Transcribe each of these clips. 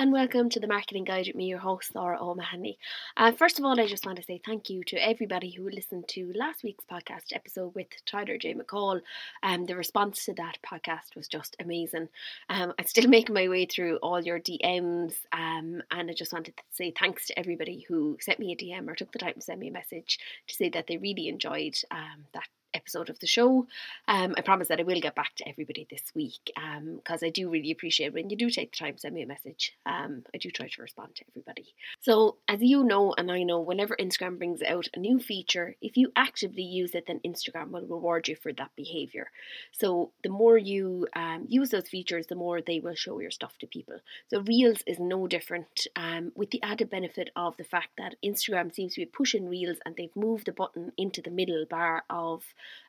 and welcome to the Marketing Guide with me, your host, Laura O'Mahony. Uh, first of all, I just want to say thank you to everybody who listened to last week's podcast episode with Tyler J. McCall. Um, the response to that podcast was just amazing. Um, I'm still making my way through all your DMs, um, and I just wanted to say thanks to everybody who sent me a DM or took the time to send me a message to say that they really enjoyed um, that episode of the show. Um, I promise that I will get back to everybody this week because um, I do really appreciate when you do take the time to send me a message. Um, I do try to respond to everybody. So, as you know, and I know, whenever Instagram brings out a new feature, if you actively use it, then Instagram will reward you for that behavior. So, the more you um, use those features, the more they will show your stuff to people. So, Reels is no different um, with the added benefit of the fact that Instagram seems to be pushing Reels and they've moved the button into the middle bar of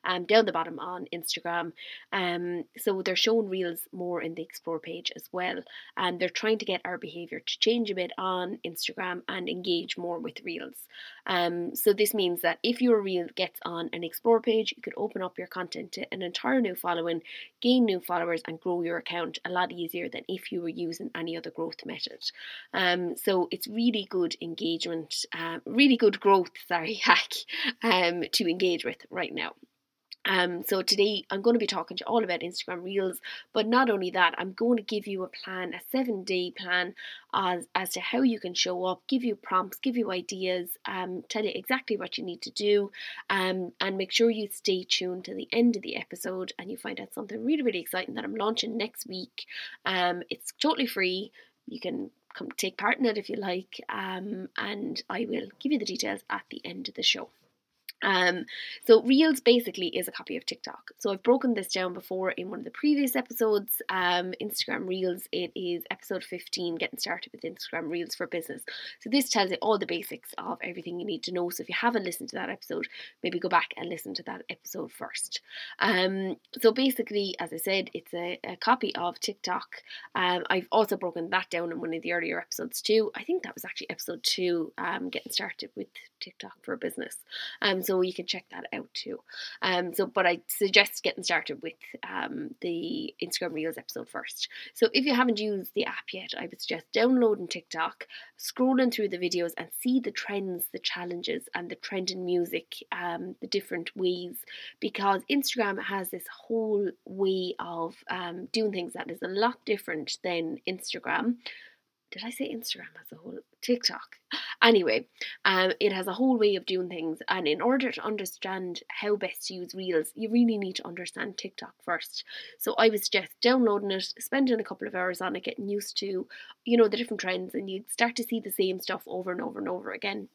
um, down the bottom on Instagram. Um, so they're showing reels more in the explore page as well. And they're trying to get our behavior to change a bit on Instagram and engage more with reels. Um, so this means that if your reel gets on an explore page, you could open up your content to an entire new following, gain new followers, and grow your account a lot easier than if you were using any other growth method. Um, so it's really good engagement, uh, really good growth, sorry, hack um, to engage with right now. Um, so today I'm going to be talking to you all about Instagram Reels, but not only that, I'm going to give you a plan, a seven day plan as, as to how you can show up, give you prompts, give you ideas, um, tell you exactly what you need to do, um, and make sure you stay tuned to the end of the episode and you find out something really, really exciting that I'm launching next week. Um, it's totally free. You can come take part in it if you like, um, and I will give you the details at the end of the show. Um, so Reels basically is a copy of TikTok. So I've broken this down before in one of the previous episodes. Um, Instagram Reels, it is episode 15, getting started with Instagram Reels for business. So this tells you all the basics of everything you need to know. So if you haven't listened to that episode, maybe go back and listen to that episode first. Um, so basically, as I said, it's a, a copy of TikTok. Um, I've also broken that down in one of the earlier episodes too. I think that was actually episode two, um, getting started with TikTok for business. Um, so so you can check that out too. Um, so, but I suggest getting started with um, the Instagram Reels episode first. So, if you haven't used the app yet, I would suggest downloading TikTok, scrolling through the videos, and see the trends, the challenges, and the trend in music, um, the different ways, because Instagram has this whole way of um, doing things that is a lot different than Instagram did I say Instagram as a whole? TikTok. Anyway, um, it has a whole way of doing things, and in order to understand how best to use Reels, you really need to understand TikTok first. So I would suggest downloading it, spending a couple of hours on it, getting used to, you know, the different trends, and you start to see the same stuff over and over and over again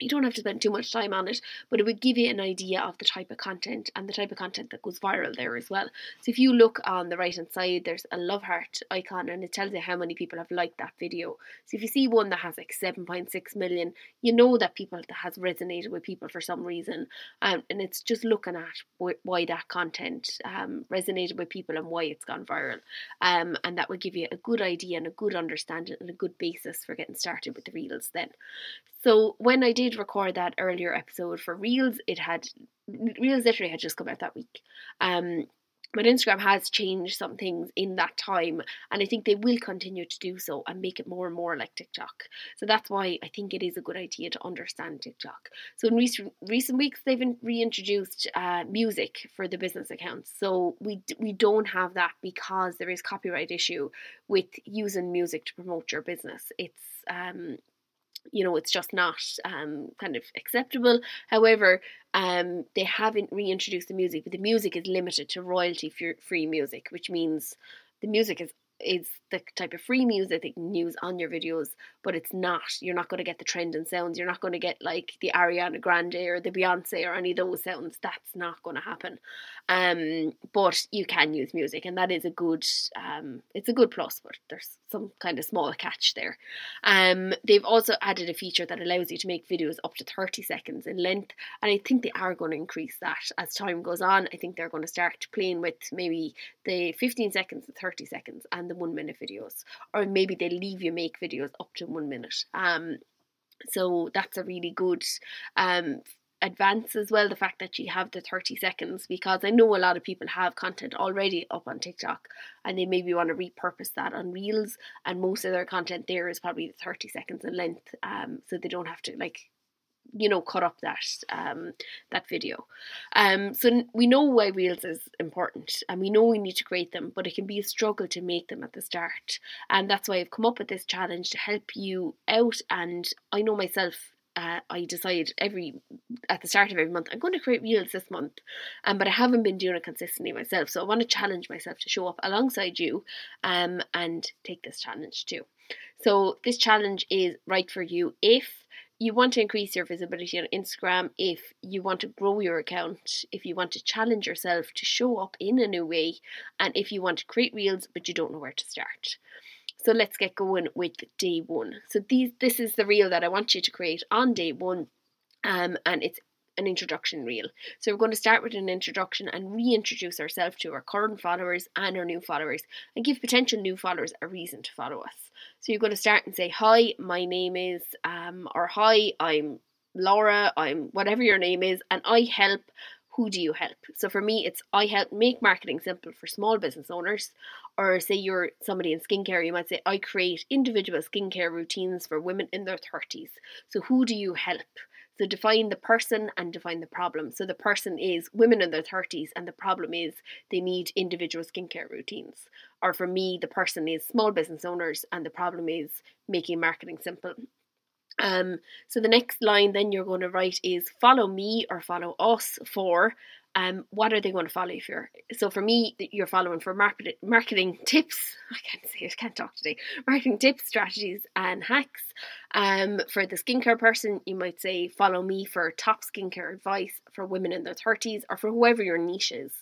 you don't have to spend too much time on it, but it would give you an idea of the type of content and the type of content that goes viral there as well. So if you look on the right hand side, there's a love heart icon and it tells you how many people have liked that video. So if you see one that has like 7.6 million, you know that people that has resonated with people for some reason. Um, and it's just looking at wh- why that content um, resonated with people and why it's gone viral. Um, and that will give you a good idea and a good understanding and a good basis for getting started with the reels then. So when I did record that earlier episode for Reels, it had Reels literally had just come out that week. Um, but Instagram has changed some things in that time, and I think they will continue to do so and make it more and more like TikTok. So that's why I think it is a good idea to understand TikTok. So in recent recent weeks, they've reintroduced uh, music for the business accounts. So we we don't have that because there is copyright issue with using music to promote your business. It's um, you know it's just not um, kind of acceptable. However, um, they haven't reintroduced the music, but the music is limited to royalty free music, which means the music is is the type of free music you can use on your videos, but it's not. You're not going to get the trending sounds. You're not going to get like the Ariana Grande or the Beyonce or any of those sounds. That's not going to happen. Um, but you can use music, and that is a good. Um, it's a good plus, but there's some kind of small catch there. Um, they've also added a feature that allows you to make videos up to 30 seconds in length, and I think they are going to increase that as time goes on. I think they're going to start playing with maybe the 15 seconds and 30 seconds and the one minute videos, or maybe they leave you make videos up to one minute. Um, so that's a really good um advance as well the fact that you have the 30 seconds because I know a lot of people have content already up on TikTok and they maybe want to repurpose that on Reels and most of their content there is probably 30 seconds in length um so they don't have to like you know cut up that um that video um so we know why reels is important and we know we need to create them but it can be a struggle to make them at the start and that's why i've come up with this challenge to help you out and i know myself uh, I decide every at the start of every month I'm going to create reels this month, um, but I haven't been doing it consistently myself. So I want to challenge myself to show up alongside you, um, and take this challenge too. So this challenge is right for you if you want to increase your visibility on Instagram, if you want to grow your account, if you want to challenge yourself to show up in a new way, and if you want to create reels but you don't know where to start. So let's get going with day one. So these this is the reel that I want you to create on day one. Um, and it's an introduction reel. So we're going to start with an introduction and reintroduce ourselves to our current followers and our new followers and give potential new followers a reason to follow us. So you're going to start and say, Hi, my name is, um, or Hi, I'm Laura, I'm whatever your name is, and I help. Who do you help? So for me, it's I help make marketing simple for small business owners. Or say you're somebody in skincare, you might say, I create individual skincare routines for women in their 30s. So who do you help? So define the person and define the problem. So the person is women in their 30s and the problem is they need individual skincare routines. Or for me, the person is small business owners and the problem is making marketing simple. Um, so the next line then you're going to write is follow me or follow us for um, what are they going to follow you for? So for me, you're following for market, marketing tips. I can't say it, I can't talk today. Marketing tips, strategies, and hacks. Um, for the skincare person, you might say follow me for top skincare advice for women in their thirties or for whoever your niche is.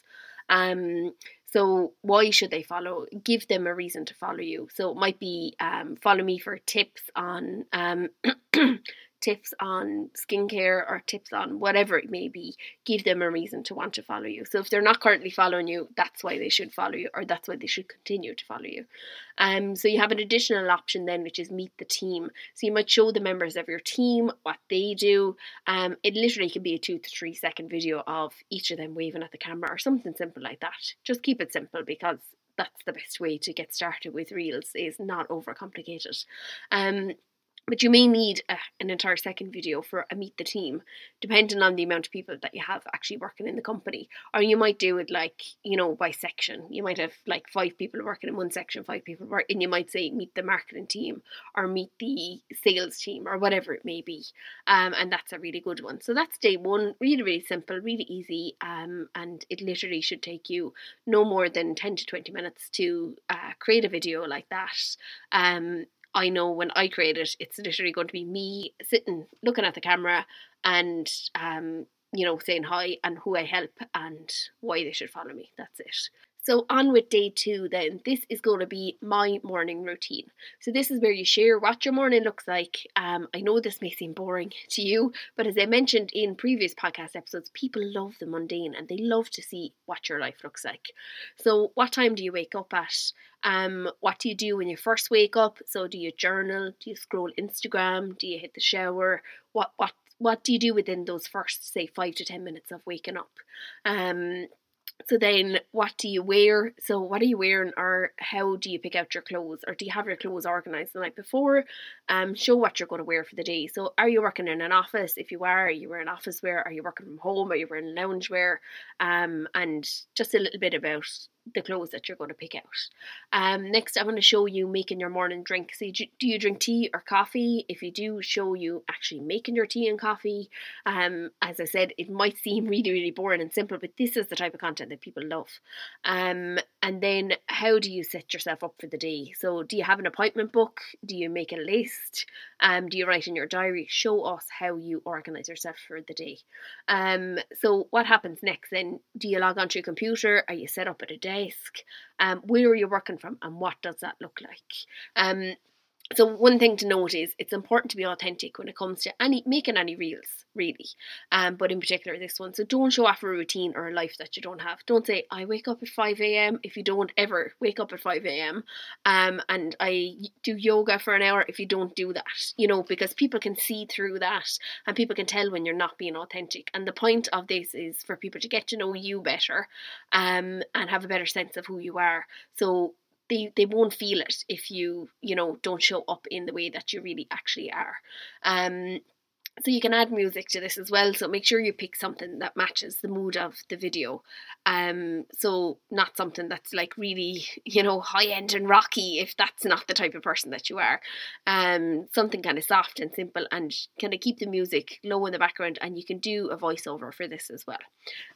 Um, so why should they follow? Give them a reason to follow you. So it might be um, follow me for tips on um, tips on skincare or tips on whatever it may be, give them a reason to want to follow you. So if they're not currently following you, that's why they should follow you, or that's why they should continue to follow you. Um, so you have an additional option then, which is meet the team. So you might show the members of your team what they do. Um, it literally can be a two to three second video of each of them waving at the camera or something simple like that. Just keep it simple because that's the best way to get started with reels is not overcomplicated. Um, but you may need a, an entire second video for a meet the team, depending on the amount of people that you have actually working in the company. Or you might do it like, you know, by section. You might have like five people working in one section, five people work, and you might say meet the marketing team or meet the sales team or whatever it may be. Um, and that's a really good one. So that's day one. Really, really simple, really easy. Um, and it literally should take you no more than 10 to 20 minutes to uh, create a video like that. Um, I know when I create it, it's literally going to be me sitting looking at the camera and um, you know, saying hi and who I help and why they should follow me. That's it. So, on with day two, then. This is going to be my morning routine. So, this is where you share what your morning looks like. Um, I know this may seem boring to you, but as I mentioned in previous podcast episodes, people love the mundane and they love to see what your life looks like. So, what time do you wake up at? Um, what do you do when you first wake up? So, do you journal? Do you scroll Instagram? Do you hit the shower? What, what, what do you do within those first, say, five to ten minutes of waking up? Um, so then what do you wear? So what are you wearing or how do you pick out your clothes? Or do you have your clothes organized the night before? Um show what you're going to wear for the day. So are you working in an office? If you are, are you wearing office wear? Are you working from home? Are you wearing lounge wear? Um and just a little bit about the clothes that you're going to pick out. Um, next, I'm going to show you making your morning drink. So, do you drink tea or coffee? If you do, show you actually making your tea and coffee. Um, as I said, it might seem really, really boring and simple, but this is the type of content that people love. Um, and then, how do you set yourself up for the day? So, do you have an appointment book? Do you make a list? Um, do you write in your diary? Show us how you organize yourself for the day. Um, so, what happens next then? Do you log onto your computer? Are you set up at a desk? Um, where are you working from, and what does that look like? Um, so one thing to note is it's important to be authentic when it comes to any making any reels really um but in particular this one. So don't show off a routine or a life that you don't have. Don't say i wake up at 5 a.m if you don't ever wake up at 5 a.m um and i do yoga for an hour if you don't do that you know because people can see through that and people can tell when you're not being authentic. And the point of this is for people to get to know you better um and have a better sense of who you are. So they, they won't feel it if you you know don't show up in the way that you really actually are. Um so you can add music to this as well so make sure you pick something that matches the mood of the video. Um so not something that's like really you know high end and rocky if that's not the type of person that you are. Um something kind of soft and simple and kind of keep the music low in the background and you can do a voiceover for this as well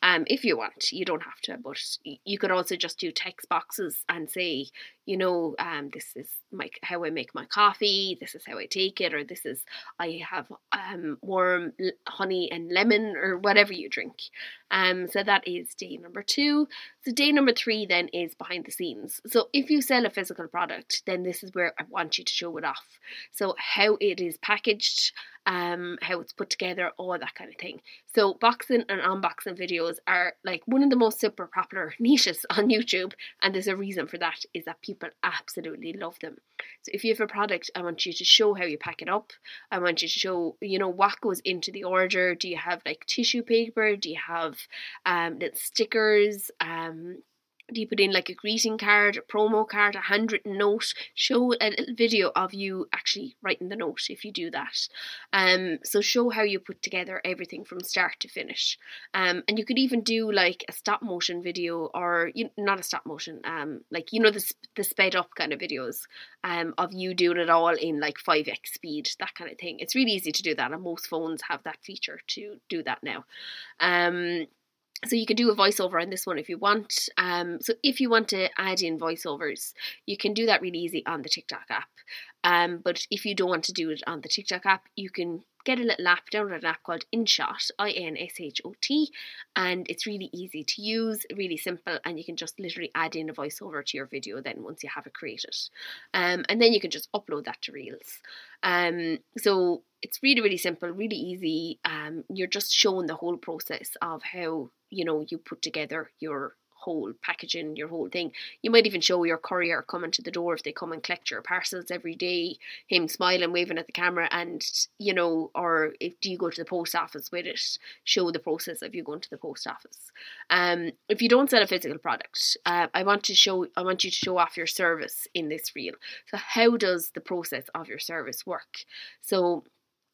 um if you want. You don't have to but you could also just do text boxes and say you know um this is my how I make my coffee this is how I take it or this is I have um warm honey and lemon or whatever you drink. Um, so that is day number two. So day number three then is behind the scenes. So if you sell a physical product, then this is where I want you to show it off. So how it is packaged, um, how it's put together, all that kind of thing. So boxing and unboxing videos are like one of the most super popular niches on YouTube, and there's a reason for that is that people absolutely love them. So if you have a product, I want you to show how you pack it up. I want you to show, you know, what goes into the order. Do you have like tissue paper? Do you have um little stickers? Um you put in like a greeting card, a promo card, a handwritten note? Show a little video of you actually writing the note if you do that. Um, so show how you put together everything from start to finish. Um, and you could even do like a stop motion video or you not a stop motion, um, like you know the the sped up kind of videos, um, of you doing it all in like five x speed, that kind of thing. It's really easy to do that, and most phones have that feature to do that now. Um, so you can do a voiceover on this one if you want. Um, so if you want to add in voiceovers, you can do that really easy on the TikTok app. Um, but if you don't want to do it on the TikTok app, you can get a little app, download an app called InShot, I N S H O T, and it's really easy to use, really simple, and you can just literally add in a voiceover to your video then once you have it created. Um, and then you can just upload that to Reels. Um, so it's really, really simple, really easy. Um, you're just showing the whole process of how you know you put together your whole packaging, your whole thing. You might even show your courier coming to the door if they come and collect your parcels every day, him smiling, waving at the camera, and you know, or if do you go to the post office with it, show the process of you going to the post office. Um, if you don't sell a physical product, uh, I want to show, I want you to show off your service in this reel. So how does the process of your service work? So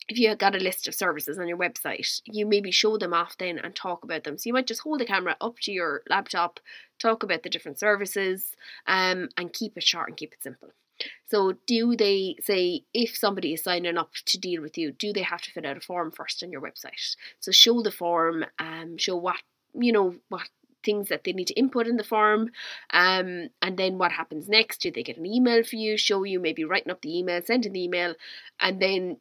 if you got a list of services on your website, you maybe show them off then and talk about them. So you might just hold the camera up to your laptop, talk about the different services, um, and keep it short and keep it simple. So, do they say if somebody is signing up to deal with you, do they have to fill out a form first on your website? So, show the form, um, show what you know what things that they need to input in the form um, and then what happens next do they get an email for you show you maybe writing up the email sending the email and then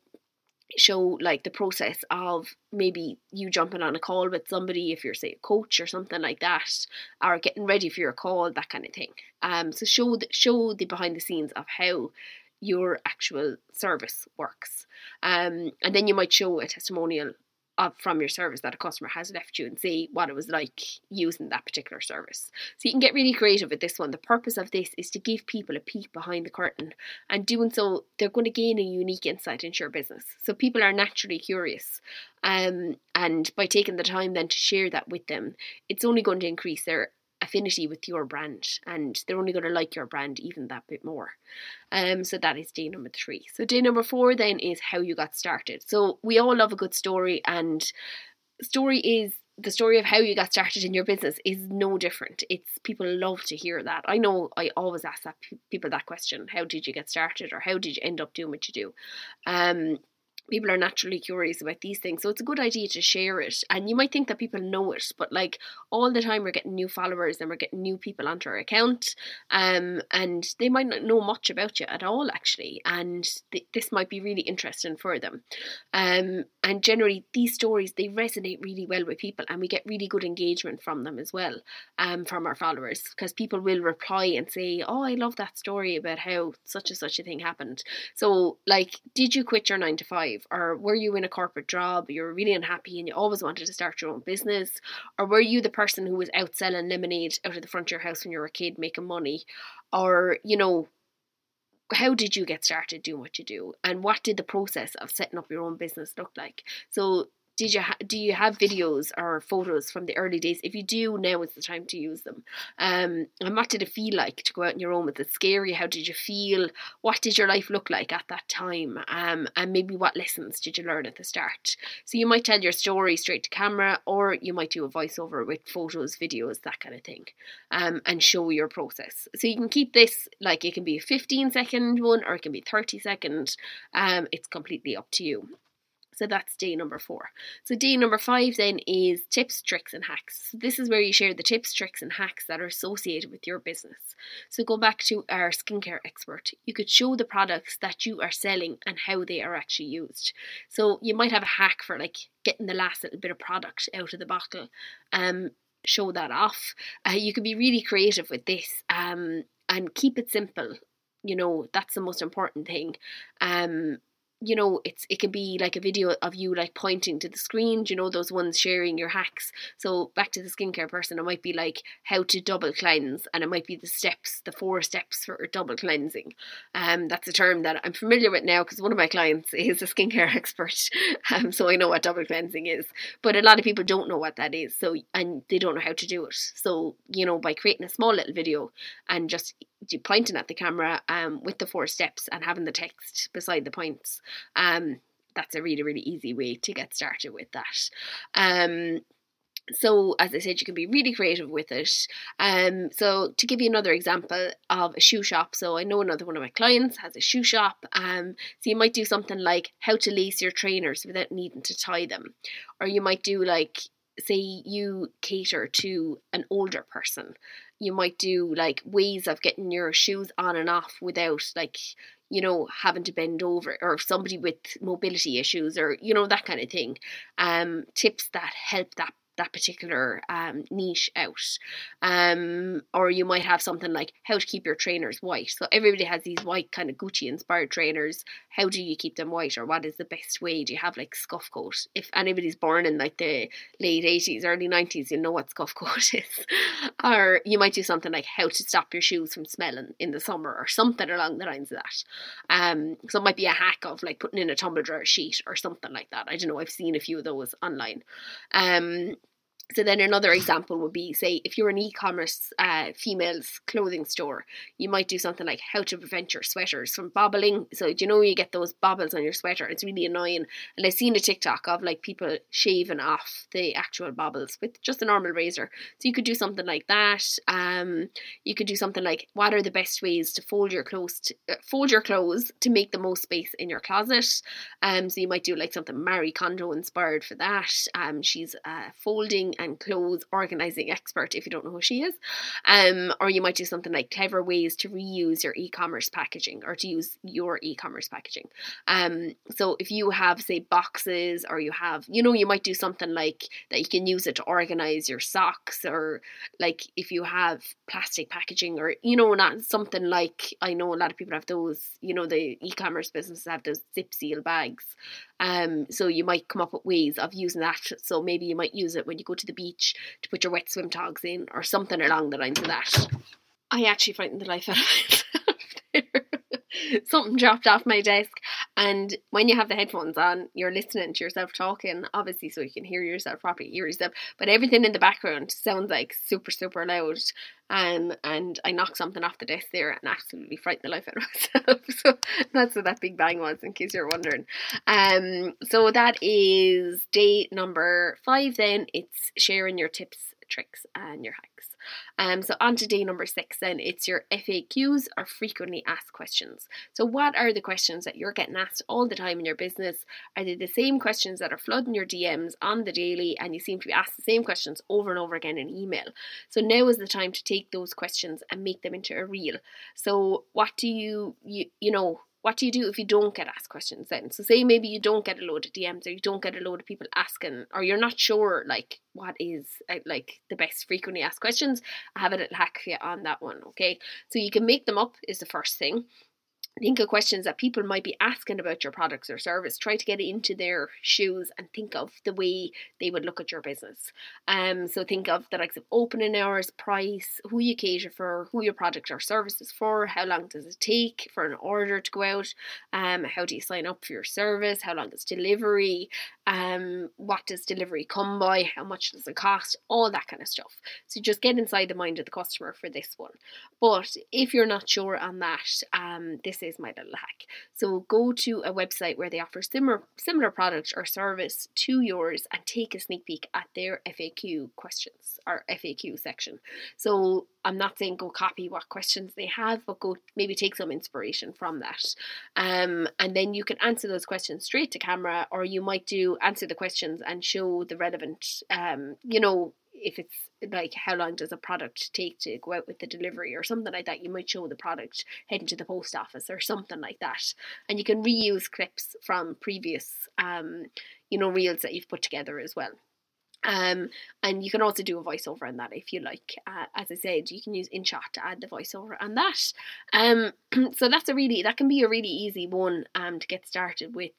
show like the process of maybe you jumping on a call with somebody if you're say a coach or something like that or getting ready for your call that kind of thing. Um so show the, show the behind the scenes of how your actual service works. Um and then you might show a testimonial of from your service that a customer has left you and see what it was like using that particular service. So you can get really creative with this one. The purpose of this is to give people a peek behind the curtain, and doing so, they're going to gain a unique insight into your business. So people are naturally curious, um, and by taking the time then to share that with them, it's only going to increase their affinity with your brand and they're only going to like your brand even that bit more. Um, so that is day number three. So day number four then is how you got started. So we all love a good story and story is the story of how you got started in your business is no different. It's people love to hear that. I know I always ask that people that question: How did you get started, or how did you end up doing what you do? Um, people are naturally curious about these things. So it's a good idea to share it. And you might think that people know it, but like all the time we're getting new followers and we're getting new people onto our account. Um, and they might not know much about you at all, actually. And th- this might be really interesting for them. Um, and generally, these stories they resonate really well with people, and we get really good engagement from them as well, um, from our followers, because people will reply and say, "Oh, I love that story about how such and such a thing happened." So, like, did you quit your nine to five? Or were you in a corporate job, you were really unhappy and you always wanted to start your own business? Or were you the person who was out selling lemonade out of the front of your house when you were a kid making money? Or, you know, how did you get started doing what you do and what did the process of setting up your own business look like so did you ha- do you have videos or photos from the early days? If you do, now is the time to use them. Um, and what did it feel like to go out on your own? Was it scary? How did you feel? What did your life look like at that time? Um, and maybe what lessons did you learn at the start? So you might tell your story straight to camera, or you might do a voiceover with photos, videos, that kind of thing, um, and show your process. So you can keep this like it can be a 15 second one or it can be 30 second. Um, it's completely up to you. So that's day number four. So day number five then is tips, tricks, and hacks. So this is where you share the tips, tricks, and hacks that are associated with your business. So go back to our skincare expert. You could show the products that you are selling and how they are actually used. So you might have a hack for like getting the last little bit of product out of the bottle. Um, show that off. Uh, you can be really creative with this. Um, and keep it simple. You know that's the most important thing. Um, you know it's it can be like a video of you like pointing to the screen you know those ones sharing your hacks. So back to the skincare person it might be like how to double cleanse and it might be the steps the four steps for double cleansing. Um that's a term that i'm familiar with now because one of my clients is a skincare expert um so i know what double cleansing is. But a lot of people don't know what that is so and they don't know how to do it. So you know by creating a small little video and just pointing at the camera um, with the four steps and having the text beside the points. Um, that's a really, really easy way to get started with that. Um, so as I said, you can be really creative with it. Um, so to give you another example of a shoe shop, so I know another one of my clients has a shoe shop. Um, so you might do something like how to lace your trainers without needing to tie them, or you might do like say you cater to an older person you might do like ways of getting your shoes on and off without like you know having to bend over or somebody with mobility issues or you know that kind of thing. Um tips that help that that particular um, niche out. Um, or you might have something like how to keep your trainers white. So everybody has these white kind of Gucci inspired trainers. How do you keep them white, or what is the best way? Do you have like scuff coat? If anybody's born in like the late eighties, early nineties, you know what scuff coat is. or you might do something like how to stop your shoes from smelling in the summer, or something along the lines of that. Um, so it might be a hack of like putting in a tumble dryer sheet or something like that. I don't know. I've seen a few of those online. Um, so then another example would be, say, if you're an e-commerce uh, females clothing store, you might do something like how to prevent your sweaters from bobbling. So do you know you get those bobbles on your sweater? It's really annoying. And I've seen a TikTok of like people shaving off the actual bobbles with just a normal razor. So you could do something like that. Um, you could do something like what are the best ways to fold your clothes to, uh, fold your clothes to make the most space in your closet. Um, so you might do like something Marie Kondo inspired for that. Um, she's uh, folding and clothes organizing expert if you don't know who she is. Um, or you might do something like clever ways to reuse your e-commerce packaging or to use your e-commerce packaging. Um, so if you have say boxes or you have, you know, you might do something like that you can use it to organize your socks or like if you have plastic packaging or you know not something like I know a lot of people have those, you know, the e-commerce businesses have those zip seal bags. Um, so you might come up with ways of using that. So maybe you might use it when you go to the beach to put your wet swim togs in or something along the lines of that. I actually frightened the life out of myself there. Something dropped off my desk. And when you have the headphones on, you're listening to yourself talking, obviously, so you can hear yourself properly, hear yourself. But everything in the background sounds like super, super loud. Um, and I knocked something off the desk there and absolutely frightened the life out of myself. so that's what that big bang was, in case you're wondering. Um, so that is day number five. Then it's sharing your tips, tricks, and your hacks. Um, so on to day number six, then it's your FAQs or frequently asked questions. So what are the questions that you're getting asked all the time in your business? Are they the same questions that are flooding your DMs on the daily, and you seem to be asked the same questions over and over again in email? So now is the time to take those questions and make them into a reel. So what do you you you know? What do you do if you don't get asked questions then? So say maybe you don't get a load of DMs or you don't get a load of people asking or you're not sure like what is uh, like the best frequently asked questions. I have a little hack for you on that one, okay? So you can make them up is the first thing think of questions that people might be asking about your products or service. Try to get into their shoes and think of the way they would look at your business. Um, so think of the likes of opening hours, price, who you cater for, who your product or service is for, how long does it take for an order to go out, um, how do you sign up for your service, how long is delivery, um, what does delivery come by, how much does it cost, all that kind of stuff. So just get inside the mind of the customer for this one. But if you're not sure on that, um, this my little hack. So go to a website where they offer similar similar product or service to yours and take a sneak peek at their FAQ questions or FAQ section. So I'm not saying go copy what questions they have, but go maybe take some inspiration from that. Um, and then you can answer those questions straight to camera, or you might do answer the questions and show the relevant, um, you know, if it's like how long does a product take to go out with the delivery or something like that, you might show the product heading to the post office or something like that. And you can reuse clips from previous, um, you know, reels that you've put together as well. Um, and you can also do a voiceover on that if you like. Uh, as I said, you can use InShot to add the voiceover on that. Um, so that's a really that can be a really easy one um to get started with,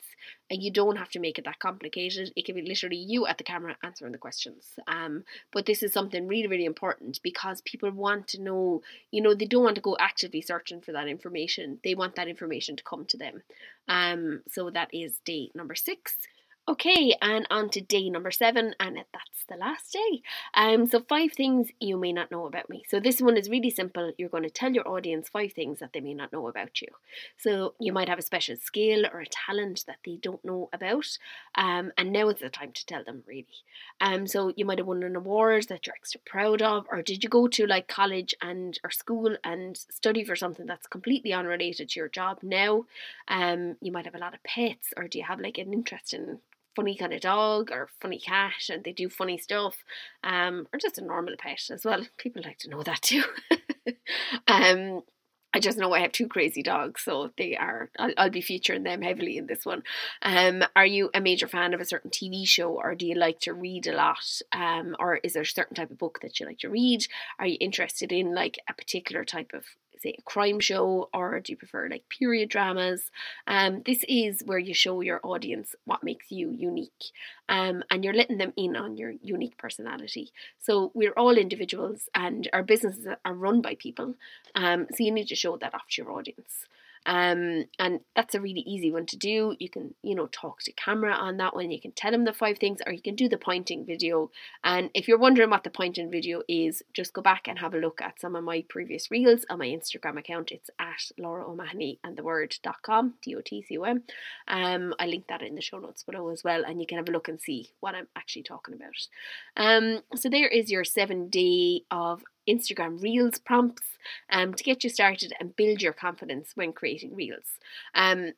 and you don't have to make it that complicated. It can be literally you at the camera answering the questions. Um, but this is something really really important because people want to know. You know, they don't want to go actively searching for that information. They want that information to come to them. Um, so that is day number six. Okay, and on to day number seven, and that's the last day. Um, so five things you may not know about me. So this one is really simple. You're going to tell your audience five things that they may not know about you. So you might have a special skill or a talent that they don't know about, um, and now is the time to tell them really. Um, so you might have won an award that you're extra proud of, or did you go to like college and or school and study for something that's completely unrelated to your job now? Um, you might have a lot of pets, or do you have like an interest in funny kind of dog or funny cat and they do funny stuff um, or just a normal pet as well. People like to know that too. um, I just know I have two crazy dogs, so they are. I'll, I'll, be featuring them heavily in this one. Um, are you a major fan of a certain TV show, or do you like to read a lot? Um, or is there a certain type of book that you like to read? Are you interested in like a particular type of say a crime show or do you prefer like period dramas? Um this is where you show your audience what makes you unique um and you're letting them in on your unique personality. So we're all individuals and our businesses are run by people um so you need to show that off to your audience um, and that's a really easy one to do. You can, you know, talk to camera on that one. You can tell them the five things, or you can do the pointing video. And if you're wondering what the pointing video is, just go back and have a look at some of my previous reels on my Instagram account. It's at Laura O'Mahony and the word.com, D O T C O M. Um, I link that in the show notes below as well, and you can have a look and see what I'm actually talking about. Um, so there is your seven day of Instagram Reels prompts um, to get you started and build your confidence when creating Reels. Um,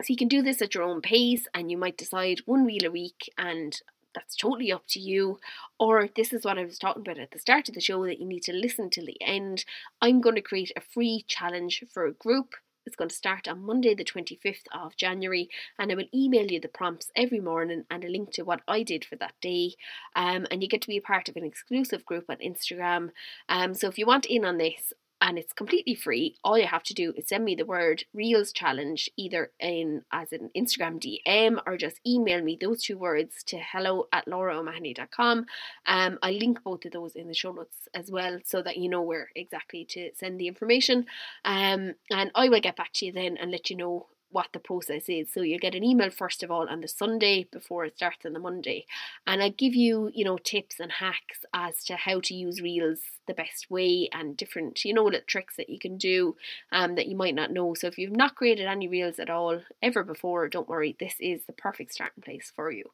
so you can do this at your own pace and you might decide one reel a week and that's totally up to you. Or this is what I was talking about at the start of the show that you need to listen till the end. I'm going to create a free challenge for a group it's going to start on Monday, the 25th of January, and I will email you the prompts every morning and a link to what I did for that day. Um, and you get to be a part of an exclusive group on Instagram. Um, so if you want in on this, and it's completely free. All you have to do is send me the word Reels Challenge either in as an Instagram DM or just email me those two words to hello at lauraomahony.com. Um, I link both of those in the show notes as well so that you know where exactly to send the information. Um, and I will get back to you then and let you know what the process is. So you'll get an email first of all on the Sunday before it starts on the Monday. And I give you, you know, tips and hacks as to how to use Reels the best way and different, you know, little tricks that you can do um, that you might not know. So if you've not created any Reels at all ever before, don't worry, this is the perfect starting place for you.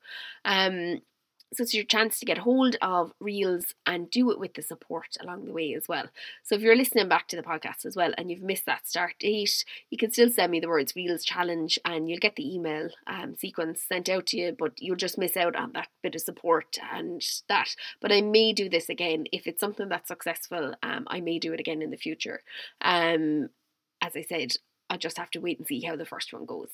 Um, so it's your chance to get hold of reels and do it with the support along the way as well. So if you're listening back to the podcast as well and you've missed that start date, you can still send me the words reels challenge and you'll get the email um, sequence sent out to you, but you'll just miss out on that bit of support and that. But I may do this again if it's something that's successful. Um, I may do it again in the future. Um, as I said, I just have to wait and see how the first one goes.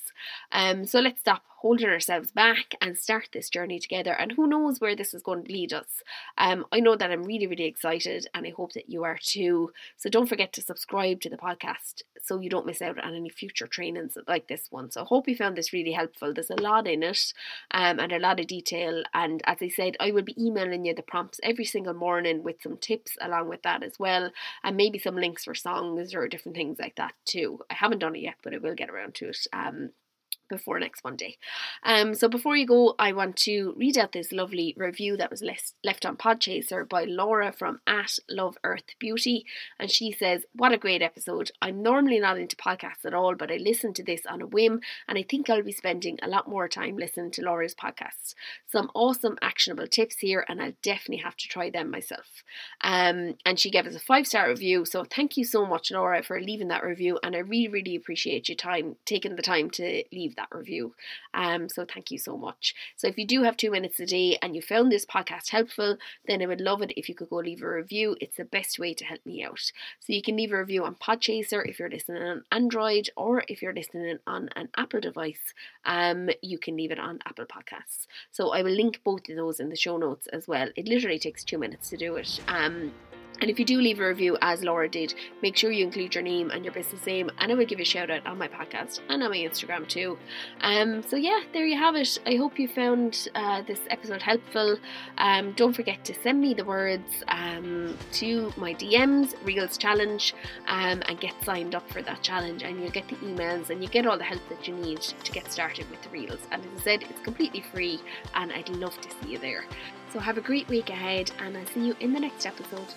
Um, so let's stop holding ourselves back and start this journey together. And who knows where this is going to lead us. Um, I know that I'm really, really excited, and I hope that you are too. So don't forget to subscribe to the podcast so you don't miss out on any future trainings like this one. So I hope you found this really helpful. There's a lot in it um, and a lot of detail. And as I said, I will be emailing you the prompts every single morning with some tips along with that as well, and maybe some links for songs or different things like that too. I haven't done it yet, but I will get around to it. Um, before next Monday. Um, so before you go, I want to read out this lovely review that was left on Podchaser by Laura from at Love Earth Beauty, and she says, "What a great episode! I'm normally not into podcasts at all, but I listened to this on a whim, and I think I'll be spending a lot more time listening to Laura's podcasts. Some awesome actionable tips here, and I'll definitely have to try them myself." Um, and she gave us a five star review, so thank you so much, Laura, for leaving that review, and I really, really appreciate your time taking the time to leave that review. Um, so thank you so much. So if you do have two minutes a day and you found this podcast helpful, then I would love it if you could go leave a review. It's the best way to help me out. So you can leave a review on Podchaser if you're listening on Android or if you're listening on an Apple device, um, you can leave it on Apple Podcasts. So I will link both of those in the show notes as well. It literally takes two minutes to do it. Um, and if you do leave a review, as Laura did, make sure you include your name and your business name, and I will give you a shout out on my podcast and on my Instagram too. Um, so yeah, there you have it. I hope you found uh, this episode helpful. Um, don't forget to send me the words um, to my DMs, Reels Challenge, um, and get signed up for that challenge, and you'll get the emails and you get all the help that you need to get started with the Reels. And as I said, it's completely free, and I'd love to see you there. So have a great week ahead, and I'll see you in the next episode.